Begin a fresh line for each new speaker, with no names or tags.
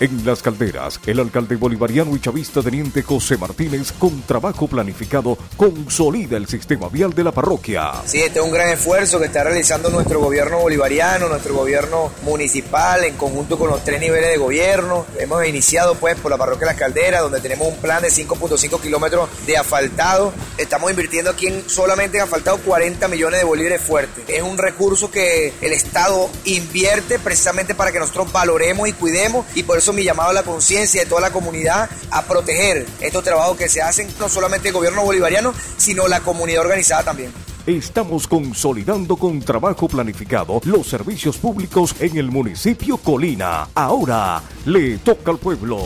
En Las Calderas, el alcalde bolivariano y chavista teniente José Martínez, con trabajo planificado, consolida el sistema vial de la parroquia.
Sí, este es un gran esfuerzo que está realizando nuestro gobierno bolivariano, nuestro gobierno municipal, en conjunto con los tres niveles de gobierno. Hemos iniciado pues por la parroquia Las Calderas, donde tenemos un plan de 5.5 kilómetros de asfaltado. Estamos invirtiendo aquí en, solamente en asfaltado 40 millones de bolívares fuertes. Es un recurso que el Estado invierte precisamente para que nosotros valoremos y cuidemos y por eso mi llamado a la conciencia de toda la comunidad a proteger estos trabajos que se hacen no solamente el gobierno bolivariano, sino la comunidad organizada también.
Estamos consolidando con trabajo planificado los servicios públicos en el municipio Colina. Ahora le toca al pueblo.